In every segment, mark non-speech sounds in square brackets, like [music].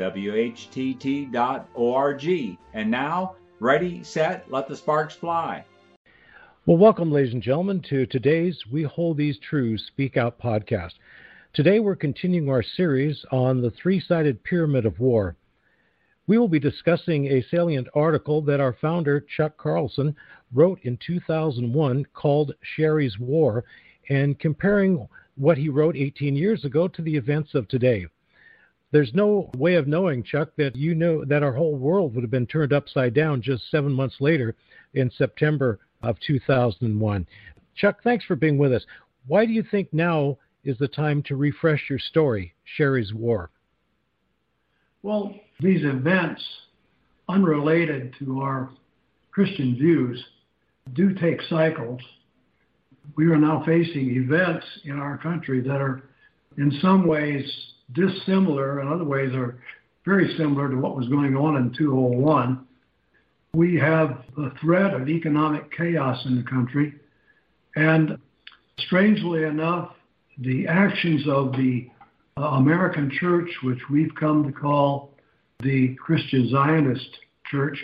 WHTT.org. And now, Ready, set, let the sparks fly. Well, welcome, ladies and gentlemen, to today's We Hold These Truths Speak Out podcast. Today we're continuing our series on the three sided pyramid of war. We will be discussing a salient article that our founder, Chuck Carlson, wrote in 2001 called Sherry's War and comparing what he wrote 18 years ago to the events of today there's no way of knowing, Chuck, that you know that our whole world would have been turned upside down just seven months later in September of 2001. Chuck, thanks for being with us. Why do you think now is the time to refresh your story, Sherry's War? Well, these events, unrelated to our Christian views, do take cycles. We are now facing events in our country that are, in some ways, dissimilar, in other ways are very similar to what was going on in 201. We have the threat of economic chaos in the country, and strangely enough, the actions of the uh, American church, which we've come to call the Christian Zionist church,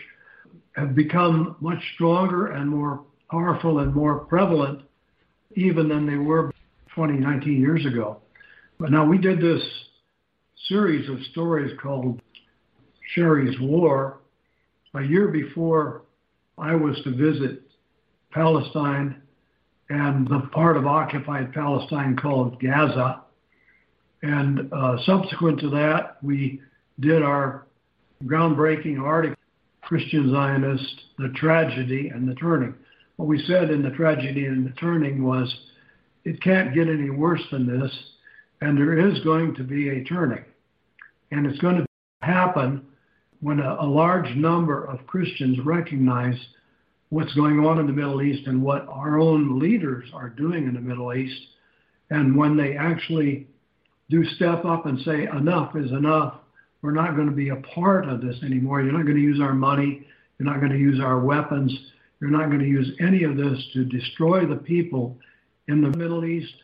have become much stronger and more powerful and more prevalent even than they were 20, 19 years ago. But now we did this series of stories called Sherry's War a year before I was to visit Palestine and the part of occupied Palestine called Gaza. And uh, subsequent to that, we did our groundbreaking article, Christian Zionist, The Tragedy and the Turning. What we said in The Tragedy and the Turning was it can't get any worse than this, and there is going to be a turning. And it's going to happen when a, a large number of Christians recognize what's going on in the Middle East and what our own leaders are doing in the Middle East. And when they actually do step up and say, enough is enough, we're not going to be a part of this anymore. You're not going to use our money. You're not going to use our weapons. You're not going to use any of this to destroy the people in the Middle East,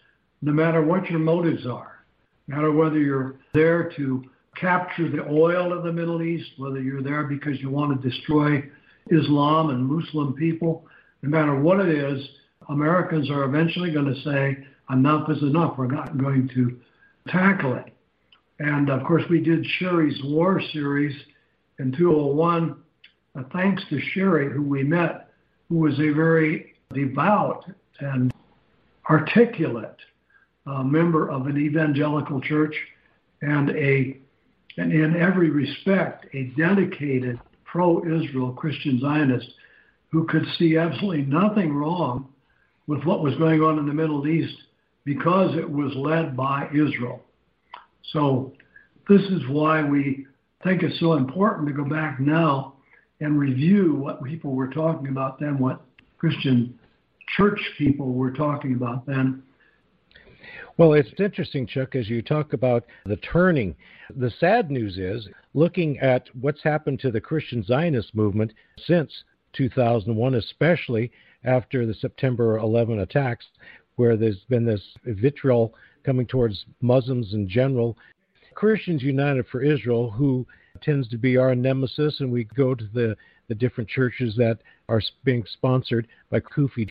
no matter what your motives are, no matter whether you're there to capture the oil of the Middle East, whether you're there because you want to destroy Islam and Muslim people, no matter what it is, Americans are eventually going to say, enough is enough. We're not going to tackle it. And of course, we did Sherry's War series in 201, uh, thanks to Sherry, who we met, who was a very devout and articulate uh, member of an evangelical church and a and in every respect a dedicated pro Israel Christian Zionist who could see absolutely nothing wrong with what was going on in the Middle East because it was led by Israel. So, this is why we think it's so important to go back now and review what people were talking about then, what Christian church people were talking about then, well, it's interesting, Chuck, as you talk about the turning. The sad news is, looking at what's happened to the Christian Zionist movement since 2001, especially after the September 11 attacks, where there's been this vitriol coming towards Muslims in general. Christians United for Israel, who tends to be our nemesis, and we go to the, the different churches that are being sponsored by CUFI,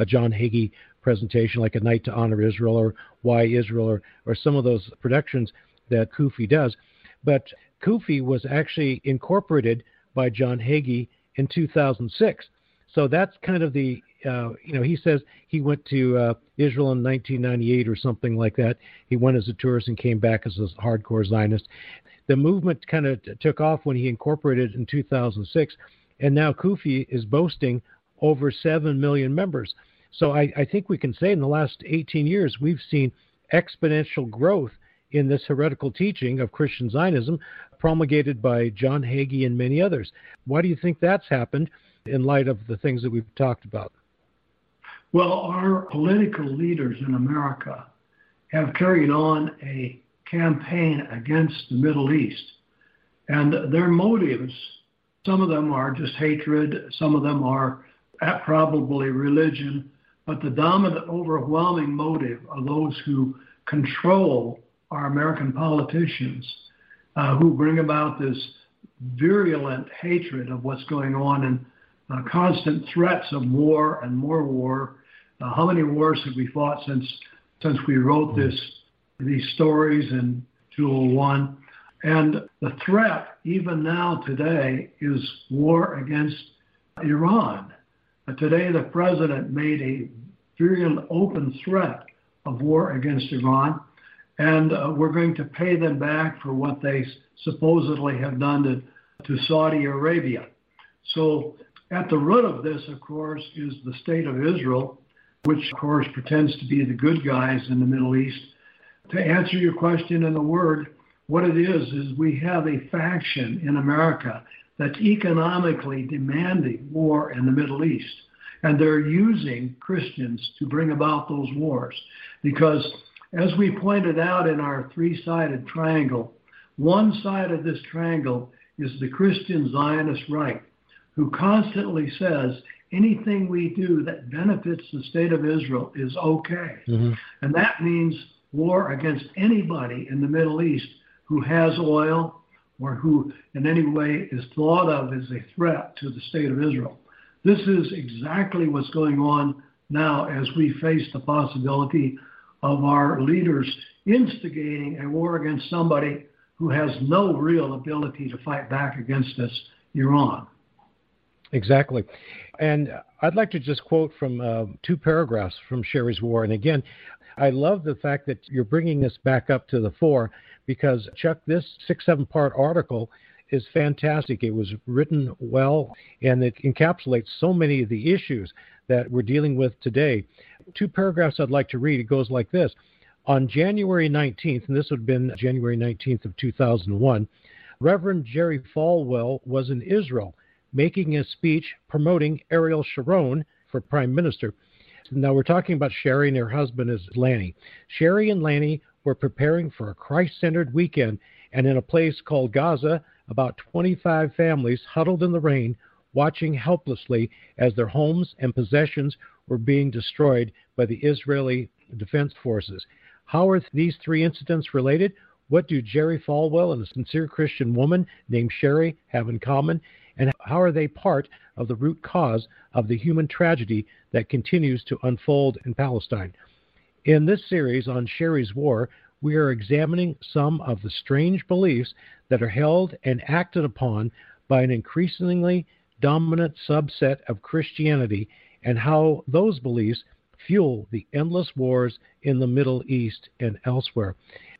a John Hagee presentation like A Night to Honor Israel or Why Israel or, or some of those productions that CUFI does. But CUFI was actually incorporated by John Hagee in 2006. So that's kind of the, uh, you know, he says he went to uh, Israel in 1998 or something like that. He went as a tourist and came back as a hardcore Zionist. The movement kind of t- took off when he incorporated in 2006, and now CUFI is boasting over 7 million members. So I, I think we can say in the last 18 years, we've seen exponential growth in this heretical teaching of Christian Zionism. promulgated by John Hagee and many others. Why do you think that's happened in light of the things that we've talked about? Well, our political leaders in America have carried on a campaign against the Middle East. And their motives, some of them are just hatred, some of them are probably religion, but the dominant, overwhelming motive of those who control our American politicians, uh, who bring about this virulent hatred of what's going on and uh, constant threats of war and more war. Uh, how many wars have we fought since since we wrote this these stories in 201? And the threat, even now today, is war against Iran. Today, the president made a virulent open threat of war against Iran, and uh, we're going to pay them back for what they supposedly have done to, to Saudi Arabia. So, at the root of this, of course, is the state of Israel, which, of course, pretends to be the good guys in the Middle East. To answer your question in a word, what it is, is we have a faction in America that's economically demanding war in the Middle East. And they're using Christians to bring about those wars. Because, as we pointed out in our three sided triangle, one side of this triangle is the Christian Zionist right, who constantly says anything we do that benefits the state of Israel is okay. Mm-hmm. And that means war against anybody in the Middle East who has oil or who in any way is thought of as a threat to the state of Israel. This is exactly what's going on now as we face the possibility of our leaders instigating a war against somebody who has no real ability to fight back against us, Iran. Exactly. And I'd like to just quote from uh, two paragraphs from Sherry's War. And again, I love the fact that you're bringing this back up to the fore because, Chuck, this six, seven part article is fantastic. It was written well and it encapsulates so many of the issues that we're dealing with today. Two paragraphs I'd like to read. It goes like this. On January 19th, and this would have been January 19th of 2001, Reverend Jerry Falwell was in Israel making a speech promoting Ariel Sharon for prime minister. Now we're talking about Sherry and her husband is Lanny. Sherry and Lanny were preparing for a Christ-centered weekend, and in a place called Gaza, about 25 families huddled in the rain, watching helplessly as their homes and possessions were being destroyed by the Israeli Defense Forces. How are these three incidents related? What do Jerry Falwell and a sincere Christian woman named Sherry have in common? And how are they part of the root cause of the human tragedy that continues to unfold in Palestine? In this series on Sherry's War, we are examining some of the strange beliefs that are held and acted upon by an increasingly dominant subset of Christianity and how those beliefs fuel the endless wars in the Middle East and elsewhere.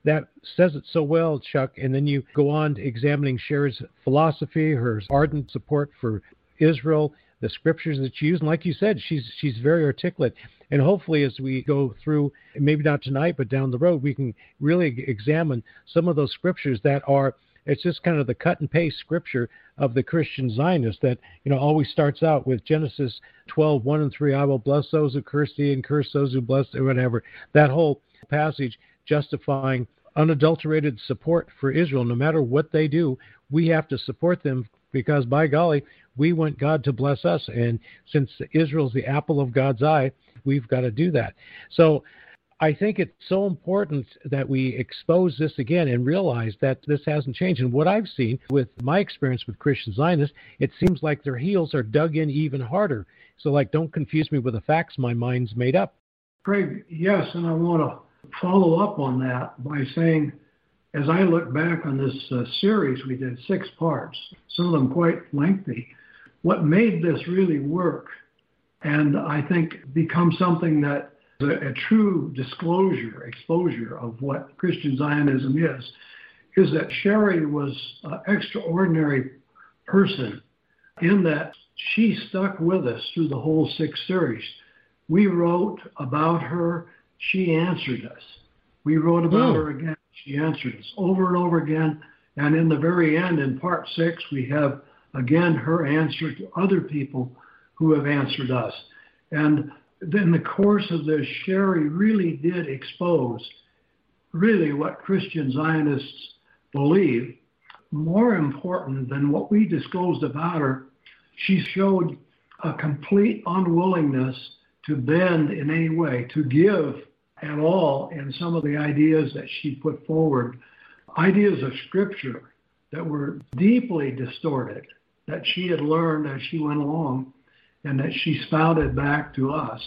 That says it so well, Chuck. And then you go on to examining Sherry's philosophy, her ardent support for Israel, the scriptures that she used. And like you said, she's she's very articulate. And hopefully, as we go through, maybe not tonight, but down the road, we can really examine some of those scriptures that are. It's just kind of the cut and paste scripture of the Christian Zionist that you know always starts out with Genesis 12, 1 and 3. I will bless those who curse thee and curse those who bless thee, whatever. That whole passage justifying unadulterated support for Israel. No matter what they do, we have to support them because, by golly, we want God to bless us. And since Israel's the apple of God's eye, we've got to do that. So I think it's so important that we expose this again and realize that this hasn't changed. And what I've seen with my experience with Christian Zionists, it seems like their heels are dug in even harder. So, like, don't confuse me with the facts my mind's made up. Craig, yes, and I want to follow up on that by saying, as I look back on this uh, series, we did six parts, some of them quite lengthy. What made this really work, and I think become something that a, a true disclosure, exposure of what Christian Zionism is, is that Sherry was an extraordinary person in that she stuck with us through the whole six series. We wrote about her she answered us. We wrote about mm. her again. She answered us over and over again. And in the very end, in part six, we have again her answer to other people who have answered us. And in the course of this, Sherry really did expose really what Christian Zionists believe. More important than what we disclosed about her, she showed a complete unwillingness to bend in any way, to give at all in some of the ideas that she put forward, ideas of Scripture that were deeply distorted, that she had learned as she went along, and that she spouted back to us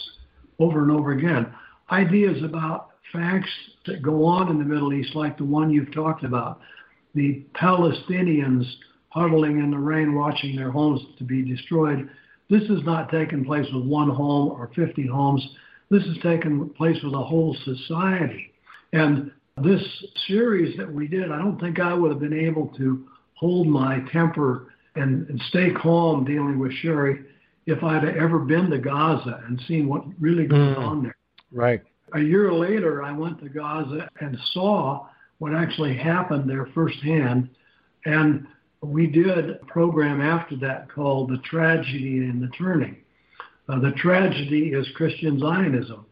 over and over again. Ideas about facts that go on in the Middle East, like the one you've talked about, the Palestinians huddling in the rain, watching their homes to be destroyed. This has not taken place with one home or 50 homes. This has taken place with a whole society. And this series that we did, I don't think I would have been able to hold my temper and, and stay calm dealing with Sherry if I'd ever been to Gaza and seen what really goes mm, on there. Right. A year later, I went to Gaza and saw what actually happened there firsthand. And we did a program after that called The Tragedy and the Turning. Uh, the tragedy is Christian Zionism.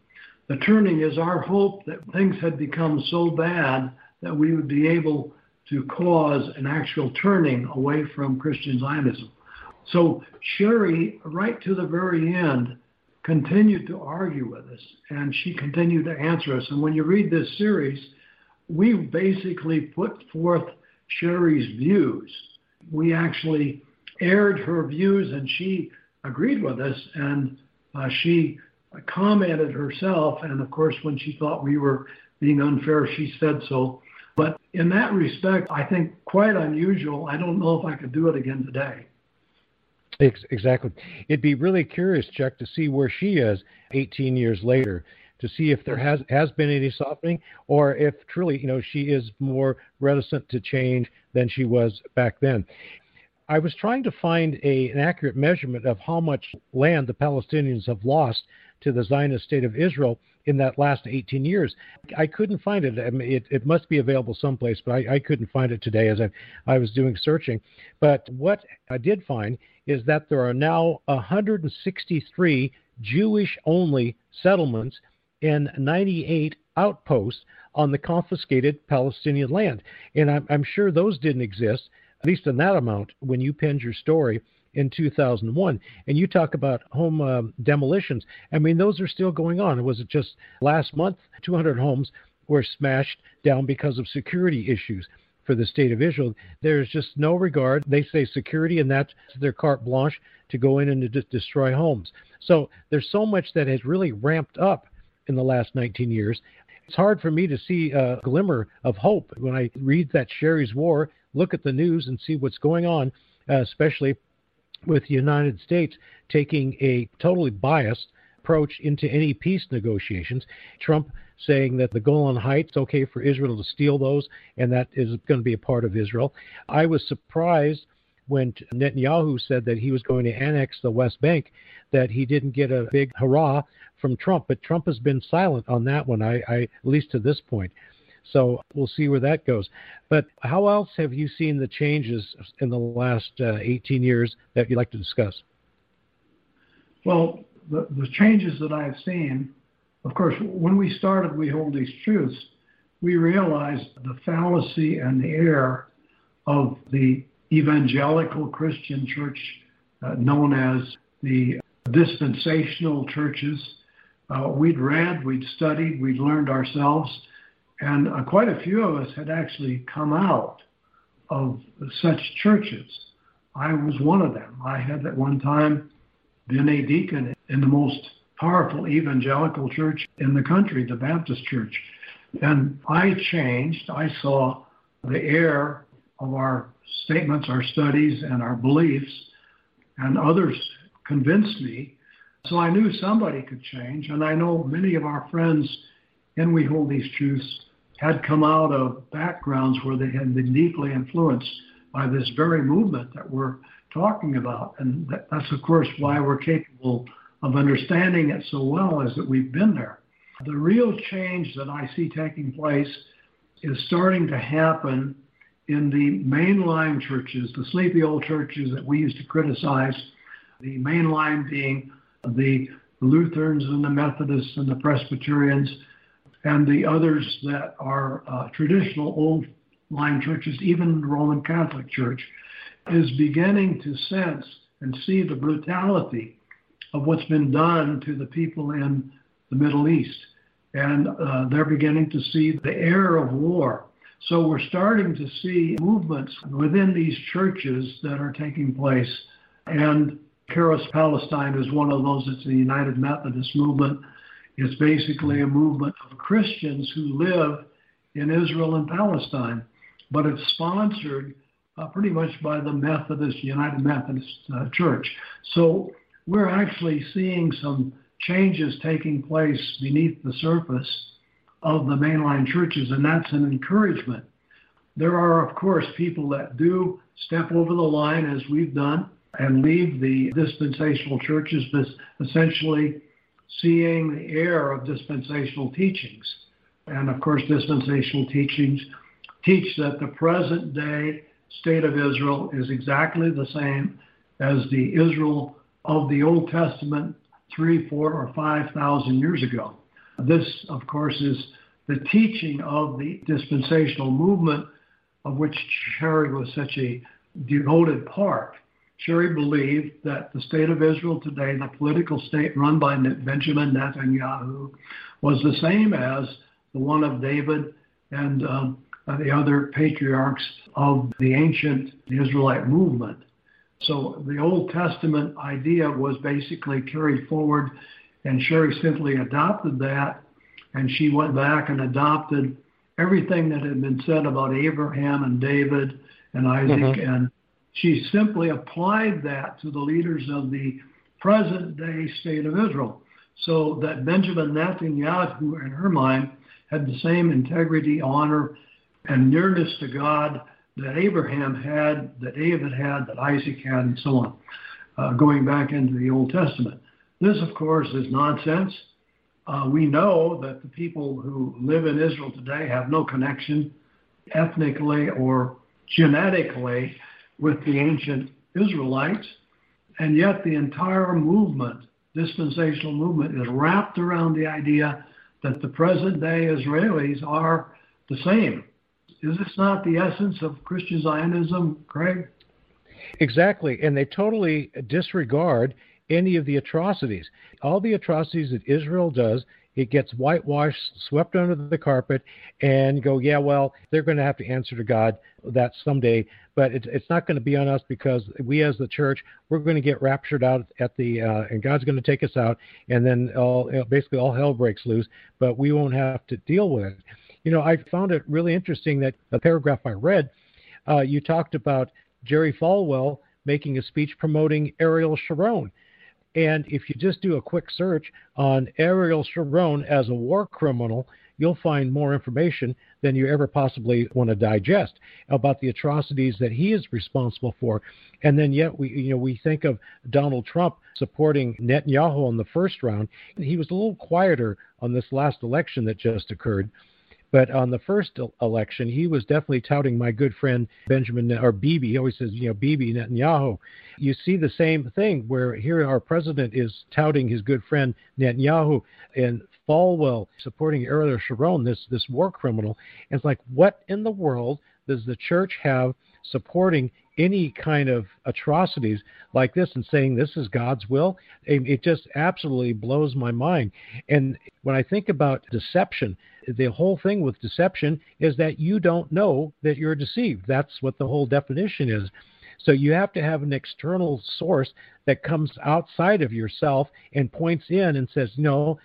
The turning is our hope that things had become so bad that we would be able to cause an actual turning away from Christian Zionism. So Sherry, right to the very end, continued to argue with us, and she continued to answer us. And when you read this series, we basically put forth Sherry's views. We actually aired her views, and she agreed with us, and uh, she commented herself. And of course, when she thought we were being unfair, she said so. But in that respect, I think quite unusual. I don't know if I could do it again today. Exactly. It'd be really curious, Chuck, to see where she is 18 years later, to see if there has has been any softening, or if truly, you know, she is more reticent to change than she was back then. I was trying to find a, an accurate measurement of how much land the Palestinians have lost to the Zionist state of Israel in that last 18 years. I couldn't find it. I mean, it, it, must be available someplace, but I, I couldn't find it today as I, I was doing searching. But what I did find is that there are now 163 Jewish only settlements and 98 outposts on the confiscated Palestinian land. And I'm, I'm sure those didn't exist, at least in that amount, when you penned your story in 2001. And you talk about home um, demolitions. I mean, those are still going on. Was it just last month? 200 homes were smashed down because of security issues for the state of Israel. There's just no regard. They say security, and that's their carte blanche to go in and to destroy homes. So there's so much that has really ramped up in the last 19 years. It's hard for me to see a glimmer of hope when I read that Sherry's War, look at the news, and see what's going on, uh, especially with the United States taking a totally biased approach into any peace negotiations. Trump saying that the Golan Heights okay for Israel to steal those, and that is going to be a part of Israel. I was surprised when Netanyahu said that he was going to annex the West Bank, that he didn't get a big hurrah from Trump. But Trump has been silent on that one, I, I at least to this point. So we'll see where that goes. But how else have you seen the changes in the last uh, 18 years that you'd like to discuss? Well, the, the changes that I've seen, of course, when we started We Hold These Truths, we realized the fallacy and the error of the evangelical Christian church uh, known as the dispensational churches. Uh, we'd read, we'd studied, we'd learned ourselves and uh, quite a few of us had actually come out of such churches. I was one of them. I had at one time been a deacon in the most powerful evangelical church in the country, the Baptist church. And I changed. I saw the error of our statements, our studies, and our beliefs, and others convinced me. So I knew somebody could change. And I know many of our friends in We Hold These Truths had come out of backgrounds where they had been deeply influenced by this very movement that we're talking about. And that, that's, of course, why we're capable of understanding it so well, is that we've been there. The real change that I see taking place is starting to happen in the mainline churches, the sleepy old churches that we used to criticize, the mainline being the Lutherans and the Methodists and the Presbyterians and the others that are uh, traditional old line churches, even the Roman Catholic Church, is beginning to sense and see the brutality of what's been done to the people in the Middle East. And uh, they're beginning to see the air of war. So we're starting to see movements within these churches that are taking place. And Kairos Palestine is one of those. It's the United Methodist movement. It's basically a movement of Christians who live in Israel and Palestine, but it's sponsored uh, pretty much by the Methodist, United Methodist uh, Church. So we're actually seeing some changes taking place beneath the surface of the mainline churches, and that's an encouragement. There are, of course, people that do step over the line, as we've done, and leave the dispensational churches, but essentially seeing the error of dispensational teachings. And of course, dispensational teachings teach that the present day state of Israel is exactly the same as the Israel of the Old Testament three, four, or five thousand years ago. This, of course, is the teaching of the dispensational movement of which Sherry was such a devoted part. Sherry believed that the state of Israel today, the political state run by Benjamin Netanyahu, was the same as the one of David and um, the other patriarchs of the ancient Israelite movement. So the Old Testament idea was basically carried forward, and Sherry simply adopted that, and she went back and adopted everything that had been said about Abraham and David and Isaac, mm-hmm. and she simply applied that to the leaders of the present day state of Israel. So that Benjamin Netanyahu, who in her mind, had the same integrity, honor, and nearness to God that Abraham had, that David had, that Isaac had, and so on, uh, going back into the Old Testament. This, of course, is nonsense. Uh, we know that the people who live in Israel today have no connection ethnically or genetically with the ancient Israelites, and yet the entire movement, dispensational movement, is wrapped around the idea that the present day Israelis are the same is this not the essence of Christian Zionism, Craig? Exactly, and they totally disregard any of the atrocities. All the atrocities that Israel does, it gets whitewashed, swept under the carpet, and go, yeah, well, they're going to have to answer to God that someday, but it's, it's not going to be on us because we as the church, we're going to get raptured out at the, uh, and God's going to take us out, and then all, basically all hell breaks loose, but we won't have to deal with it. You know, I found it really interesting that the paragraph I read, uh, you talked about Jerry Falwell making a speech promoting Ariel Sharon. And if you just do a quick search on Ariel Sharon as a war criminal, you'll find more information than you ever possibly want to digest about the atrocities that he is responsible for. And then yet we you know we think of Donald Trump supporting Netanyahu in the first round. He was a little quieter on this last election that just occurred. But on the first election, he was definitely touting my good friend Benjamin or Bibi. He always says, you know, Bibi Netanyahu. You see the same thing where here our president is touting his good friend Netanyahu and Falwell supporting Ariel Sharon, this this war criminal. And it's like, what in the world does the church have supporting any kind of atrocities like this and saying this is God's will, it just absolutely blows my mind. And when I think about deception, the whole thing with deception is that you don't know that you're deceived. That's what the whole definition is. So you have to have an external source that comes outside of yourself and points in and says, no,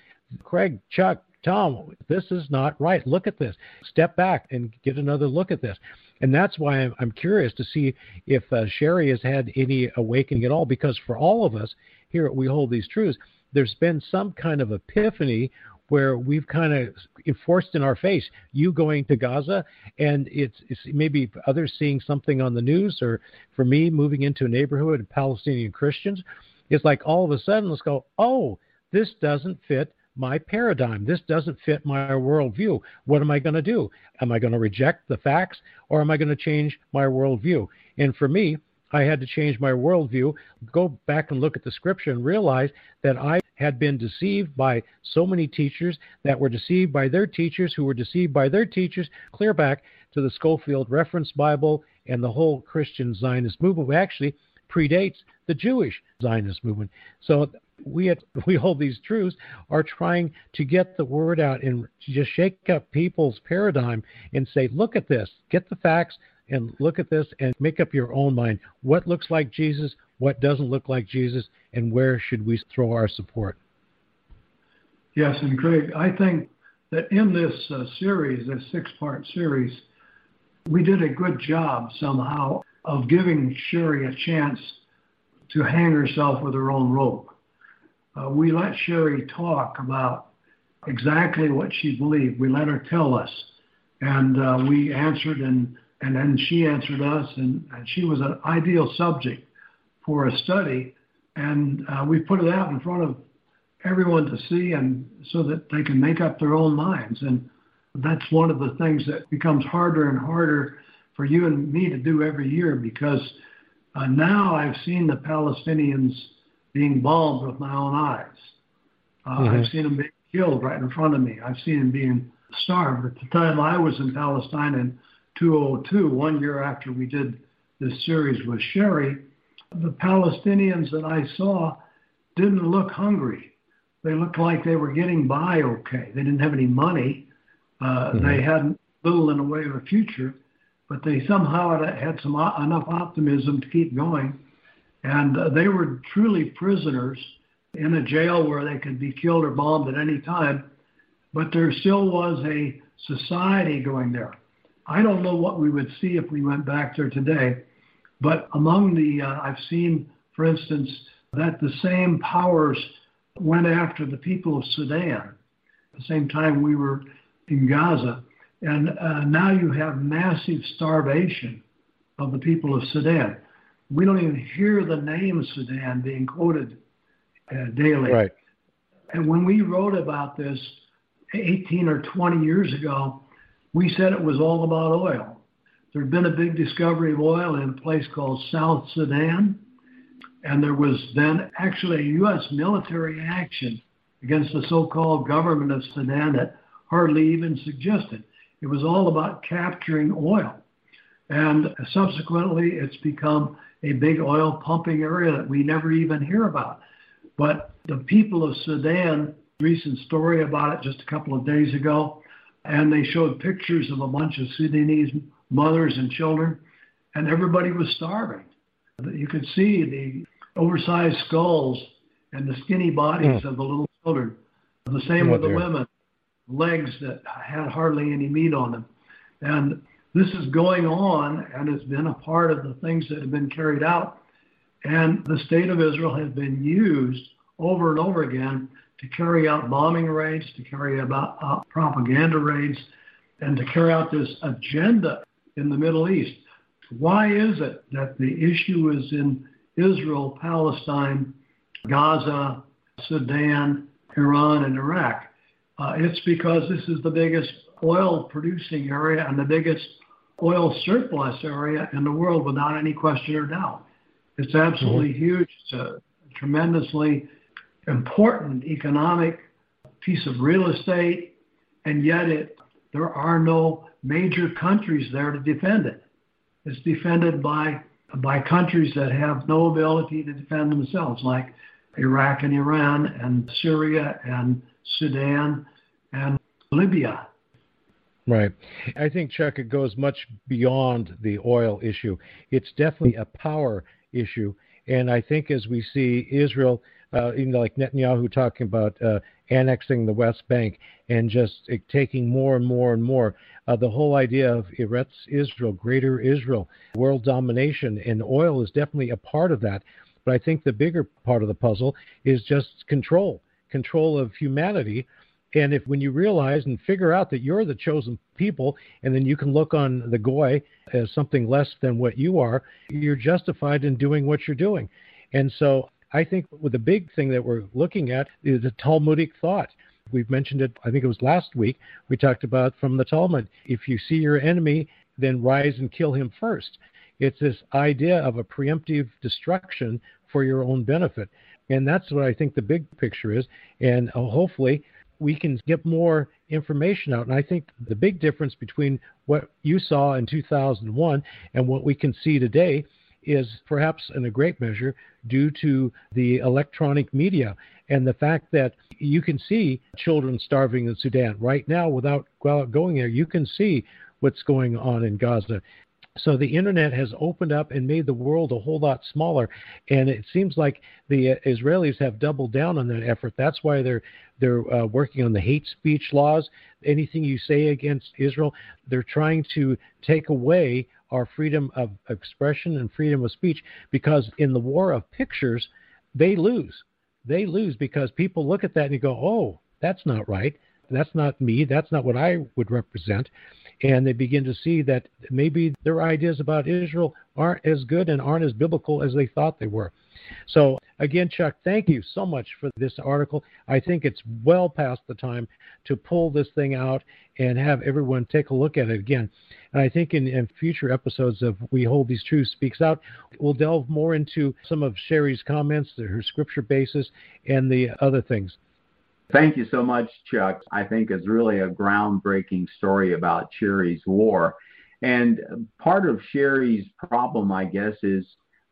Craig, Chuck, Tom, this is not right. Look at this. Step back and get another look at this. And that's why I'm, I'm curious to see if uh, Sherry has had any awakening at all, because for all of us here We Hold These Truths, there's been some kind of epiphany where we've kind of enforced in our face you going to Gaza, and it's, it's maybe others seeing something on the news, or for me moving into a neighborhood of Palestinian Christians. It's like all of a sudden, let's go, oh, this doesn't fit my paradigm. This doesn't fit my worldview. What am I going to do? Am I going to reject the facts or am I going to change my worldview? And for me, I had to change my worldview, go back and look at the scripture and realize that I had been deceived by so many teachers that were deceived by their teachers who were deceived by their teachers, clear back to the Scofield Reference Bible and the whole Christian Zionist movement, actually predates the Jewish Zionist movement. So we at, [laughs] we hold these truths are trying to get the word out and just shake up people's paradigm and say, look at this, get the facts, and look at this and make up your own mind. What looks like Jesus? What doesn't look like Jesus? And where should we throw our support? Yes, and Craig, I think that in this uh, series, this six part series, we did a good job somehow of giving Sherry a chance to hang herself with her own rope. Uh, we let Sherry talk about exactly what she believed. We let her tell us. And uh, we answered and and then she answered us, and, and she was an ideal subject for a study. And uh, we put it out in front of everyone to see, and so that they can make up their own minds. And that's one of the things that becomes harder and harder for you and me to do every year because uh, now I've seen the Palestinians being bombed with my own eyes. Uh, mm-hmm. I've seen them being killed right in front of me. I've seen them being starved. At the time I was in Palestine and 202, one year after we did this series with Sherry, the Palestinians that I saw didn't look hungry. They looked like they were getting by okay. They didn't have any money. Uh, mm-hmm. They had little in the way of a future, but they somehow had, had some enough optimism to keep going. And uh, they were truly prisoners in a jail where they could be killed or bombed at any time. But there still was a society going there. I don't know what we would see if we went back there today, but among the, uh, I've seen, for instance, that the same powers went after the people of Sudan at the same time we were in Gaza. And uh, now you have massive starvation of the people of Sudan. We don't even hear the name Sudan being quoted uh, daily. Right. And when we wrote about this 18 or 20 years ago, we said it was all about oil. There had been a big discovery of oil in a place called South Sudan, and there was then actually a U.S. military action against the so-called government of Sudan that hardly even suggested. It was all about capturing oil. And subsequently, it's become a big oil pumping area that we never even hear about. But the people of Sudan, recent story about it just a couple of days ago, and they showed pictures of a bunch of Sudanese mothers and children, and everybody was starving. You could see the oversized skulls and the skinny bodies mm. of the little children. The same with the women, legs that had hardly any meat on them. And this is going on, and it's been a part of the things that have been carried out. And the state of Israel has been used over and over again to carry out bombing raids, to carry out uh, propaganda raids, and to carry out this agenda in the Middle East. Why is it that the issue is in Israel, Palestine, Gaza, Sudan, Iran, and Iraq? Uh, it's because this is the biggest oil producing area and the biggest oil surplus area in the world without any question or doubt. It's absolutely mm-hmm. huge. It's a tremendously important economic piece of real estate, and yet it, there are no major countries there to defend it. It's defended by, by countries that have no ability to defend themselves, like Iraq and Iran and Syria and Sudan and Libya. Right. I think, Chuck, it goes much beyond the oil issue. It's definitely a power issue. And I think as we see Israel uh, even like Netanyahu talking about uh, annexing the West Bank and just uh, taking more and more and more. Uh, the whole idea of Eretz Israel, Greater Israel, world domination, and oil is definitely a part of that. But I think the bigger part of the puzzle is just control, control of humanity. And if when you realize and figure out that you're the chosen people, and then you can look on the goy as something less than what you are, you're justified in doing what you're doing. And so I think with the big thing that we're looking at is the Talmudic thought. We've mentioned it, I think it was last week, we talked about from the Talmud. If you see your enemy, then rise and kill him first. It's this idea of a preemptive destruction for your own benefit. And that's what I think the big picture is. And uh, hopefully, we can get more information out. And I think the big difference between what you saw in 2001 and what we can see today is perhaps in a great measure due to the electronic media and the fact that you can see children starving in Sudan right now without going there. You can see what's going on in Gaza. So the internet has opened up and made the world a whole lot smaller, and it seems like the Israelis have doubled down on that effort. That's why they're they're uh, working on the hate speech laws. Anything you say against Israel, they're trying to take away our freedom of expression and freedom of speech because in the war of pictures, they lose. They lose because people look at that and go, "Oh, that's not right. That's not me. That's not what I would represent." and they begin to see that maybe their ideas about Israel aren't as good and aren't as biblical as they thought they were. So, again, Chuck, thank you so much for this article. I think it's well past the time to pull this thing out and have everyone take a look at it again. And I think in, in future episodes of We Hold These Truths Speaks Out, we'll delve more into some of Sherry's comments, her scripture basis, and the other things. Thank you so much, Chuck. I think it's really a groundbreaking story about Sherry's war. And part of Sherry's problem, I guess, is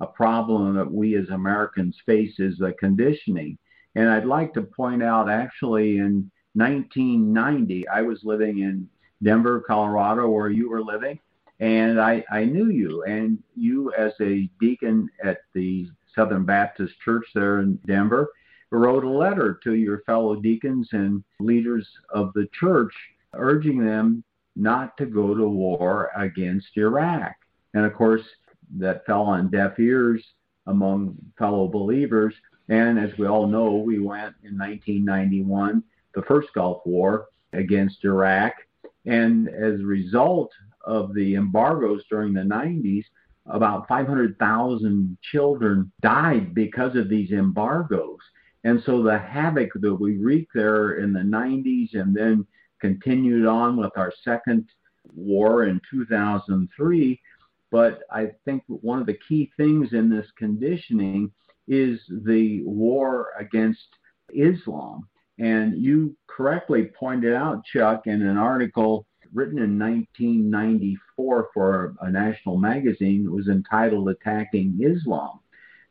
a problem that we as Americans face is the conditioning. And I'd like to point out actually in 1990, I was living in Denver, Colorado, where you were living, and I, I knew you. And you, as a deacon at the Southern Baptist Church there in Denver, wrote a letter to your fellow deacons and leaders of the church urging them not to go to war against Iraq. And of course, that fell on deaf ears among fellow believers. And as we all know, we went in 1991, the first Gulf War against Iraq. And as a result of the embargoes during the 90s, about 500,000 children died because of these embargoes. And so the havoc that we wreaked there in the 90s and then continued on with our second war in 2003. But I think one of the key things in this conditioning is the war against Islam. And you correctly pointed out, Chuck, in an article written in 1994 for a national magazine, it was entitled Attacking Islam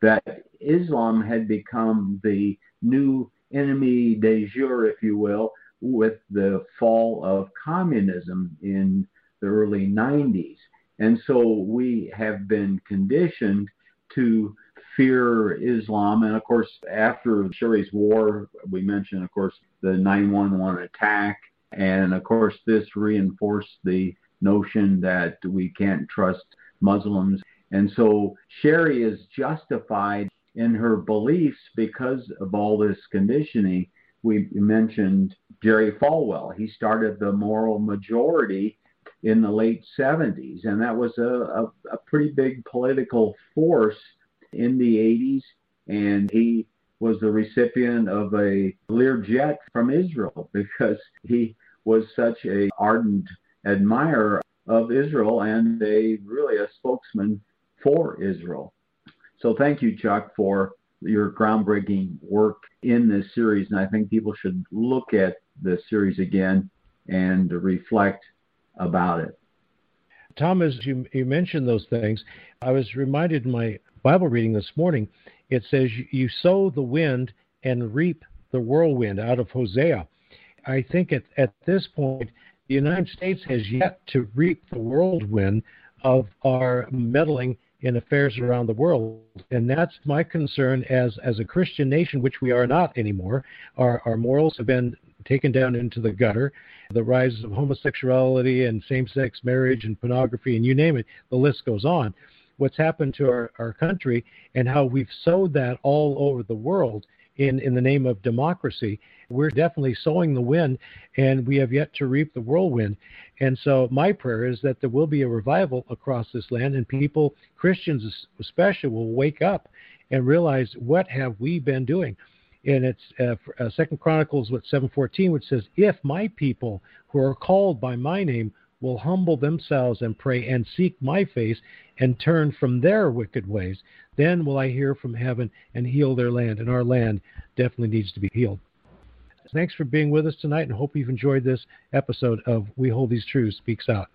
that Islam had become the new enemy de jure, if you will, with the fall of communism in the early 90s. And so we have been conditioned to fear Islam. And of course, after Sherry's war, we mentioned, of course, the 911 attack. And of course, this reinforced the notion that we can't trust Muslims and so Sherry is justified in her beliefs because of all this conditioning. We mentioned Jerry Falwell. He started the moral majority in the late 70s, and that was a, a, a pretty big political force in the 80s. And he was the recipient of a Learjet from Israel because he was such a ardent admirer of Israel and a really a spokesman for Israel. So thank you, Chuck, for your groundbreaking work in this series. And I think people should look at the series again and reflect about it. Thomas, you, you mentioned those things. I was reminded in my Bible reading this morning, it says, You sow the wind and reap the whirlwind out of Hosea. I think at, at this point, the United States has yet to reap the whirlwind of our meddling in affairs around the world. And that's my concern as, as a Christian nation, which we are not anymore. Our, our morals have been taken down into the gutter. The rise of homosexuality and same sex marriage and pornography and you name it, the list goes on. What's happened to our, our country and how we've sowed that all over the world in, in the name of democracy. We're definitely sowing the wind, and we have yet to reap the whirlwind. And so, my prayer is that there will be a revival across this land, and people, Christians especially, will wake up and realize what have we been doing. And it's uh, uh, Second Chronicles what 7:14, which says, "If my people who are called by my name will humble themselves and pray and seek my face and turn from their wicked ways, then will I hear from heaven and heal their land." And our land definitely needs to be healed. Thanks for being with us tonight, and hope you've enjoyed this episode of We Hold These Truths Speaks Out.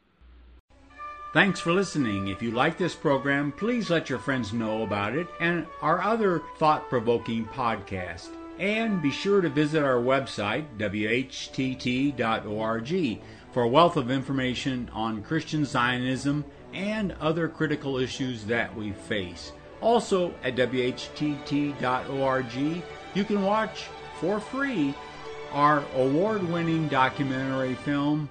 Thanks for listening. If you like this program, please let your friends know about it and our other thought provoking podcast. And be sure to visit our website, whtt.org, for a wealth of information on Christian Zionism and other critical issues that we face. Also, at whtt.org, you can watch for free our award winning documentary film,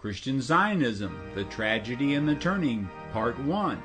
Christian Zionism The Tragedy and the Turning, Part 1.